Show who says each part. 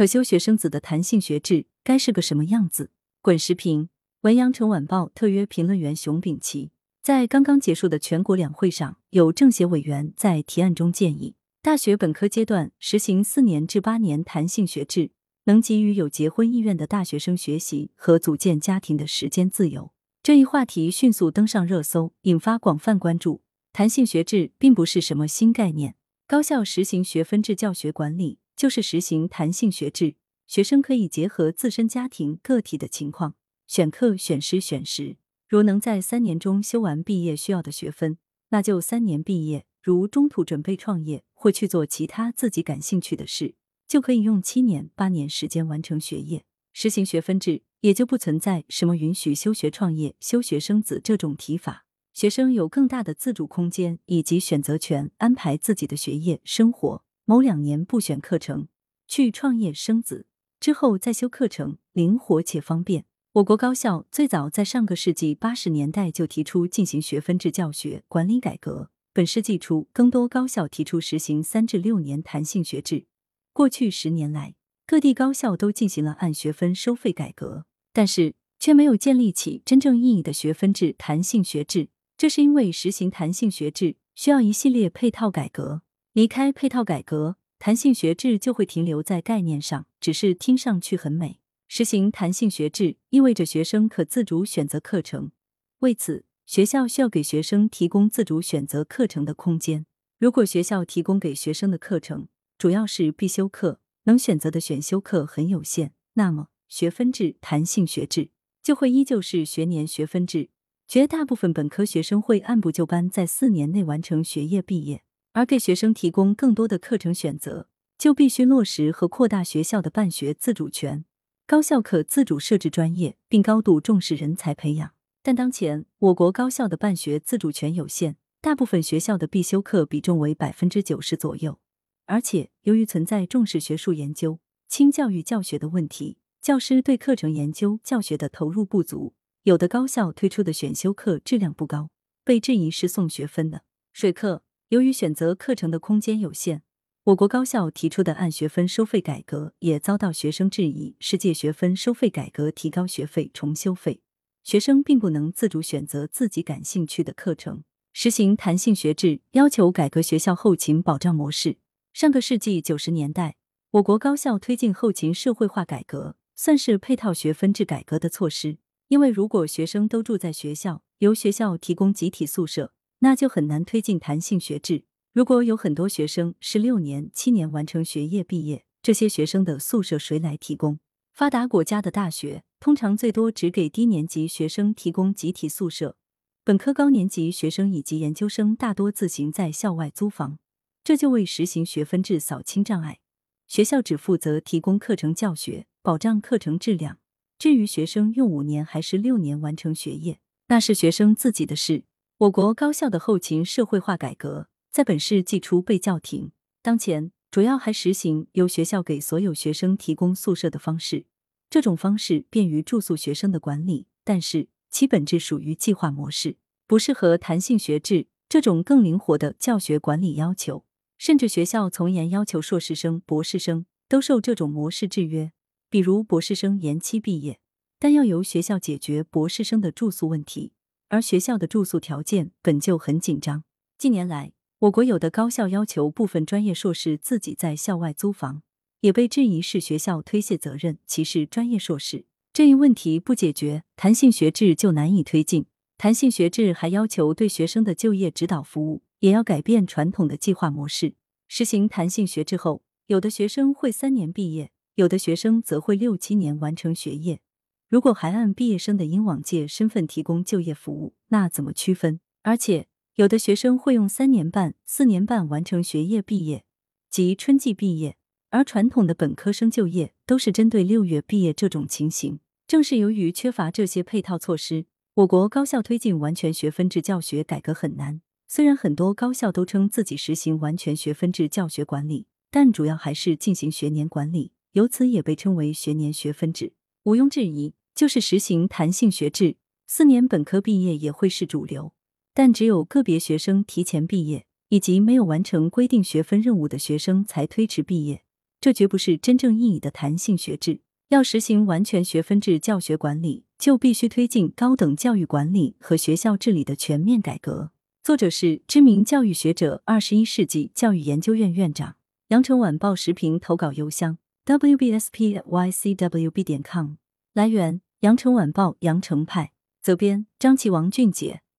Speaker 1: 可修学生子的弹性学制该是个什么样子？滚石评文阳城晚报特约评论员熊丙奇在刚刚结束的全国两会上，有政协委员在提案中建议，大学本科阶段实行四年至八年弹性学制，能给予有结婚意愿的大学生学习和组建家庭的时间自由。这一话题迅速登上热搜，引发广泛关注。弹性学制并不是什么新概念，高校实行学分制教学管理就是实行弹性学制，学生可以结合自身家庭、个体的情况选课、选师、选时。如能在三年中修完毕业需要的学分，那就三年毕业；如中途准备创业或去做其他自己感兴趣的事，就可以用七年、八年时间完成学业。实行学分制，也就不存在什么允许休学创业、休学生子这种提法。学生有更大的自主空间以及选择权，安排自己的学业生活。某两年不选课程，去创业生子，之后再修课程，灵活且方便。我国高校最早在上个世纪八十年代就提出进行学分制教学管理改革，本世纪初更多高校提出实行三至六年弹性学制。过去十年来，各地高校都进行了按学分收费改革，但是却没有建立起真正意义的学分制弹性学制。这是因为实行弹性学制需要一系列配套改革，离开配套改革，弹性学制就会停留在概念上，只是听上去很美。实行弹性学制意味着学生可自主选择课程，为此，学校需要给学生提供自主选择课程的空间。如果学校提供给学生的课程主要是必修课，能选择的选修课很有限，那么学分制弹性学制就会依旧是学年学分制，绝大部分本科学生会按部就班在四年内完成学业毕业。而给学生提供更多的课程选择，就必须落实和扩大学校的办学自主权。高校可自主设置专业，并高度重视人才培养。但当前我国高校的办学自主权有限，大部分学校的必修课比重为百分之九十左右。而且，由于存在重视学术研究、轻教育教学的问题，教师对课程研究教学的投入不足，有的高校推出的选修课质量不高，被质疑是送学分的。水课，由于选择课程的空间有限。我国高校提出的按学分收费改革也遭到学生质疑，是借学分收费改革提高学费、重修费，学生并不能自主选择自己感兴趣的课程。实行弹性学制，要求改革学校后勤保障模式。上个世纪九十年代，我国高校推进后勤社会化改革，算是配套学分制改革的措施。因为如果学生都住在学校，由学校提供集体宿舍，那就很难推进弹性学制。如果有很多学生是六年、七年完成学业毕业，这些学生的宿舍谁来提供？发达国家的大学通常最多只给低年级学生提供集体宿舍，本科高年级学生以及研究生大多自行在校外租房，这就为实行学分制扫清障碍。学校只负责提供课程教学，保障课程质量。至于学生用五年还是六年完成学业，那是学生自己的事。我国高校的后勤社会化改革。在本世纪初被叫停。当前主要还实行由学校给所有学生提供宿舍的方式，这种方式便于住宿学生的管理，但是其本质属于计划模式，不适合弹性学制这种更灵活的教学管理要求。甚至学校从严要求硕士生、博士生都受这种模式制约，比如博士生延期毕业，但要由学校解决博士生的住宿问题，而学校的住宿条件本就很紧张。近年来，我国有的高校要求部分专业硕士自己在校外租房，也被质疑是学校推卸责任、歧视专业硕士。这一问题不解决，弹性学制就难以推进。弹性学制还要求对学生的就业指导服务，也要改变传统的计划模式。实行弹性学制后，有的学生会三年毕业，有的学生则会六七年完成学业。如果还按毕业生的应往届身份提供就业服务，那怎么区分？而且。有的学生会用三年半、四年半完成学业毕业，即春季毕业，而传统的本科生就业都是针对六月毕业这种情形。正是由于缺乏这些配套措施，我国高校推进完全学分制教学改革很难。虽然很多高校都称自己实行完全学分制教学管理，但主要还是进行学年管理，由此也被称为学年学分制。毋庸置疑，就是实行弹性学制，四年本科毕业也会是主流。但只有个别学生提前毕业，以及没有完成规定学分任务的学生才推迟毕业，这绝不是真正意义的弹性学制。要实行完全学分制教学管理，就必须推进高等教育管理和学校治理的全面改革。作者是知名教育学者、二十一世纪教育研究院院长。羊城晚报时评投稿邮箱：wbspycwb 点 com。来源：羊城晚报羊城派。责编：张琪、王俊杰。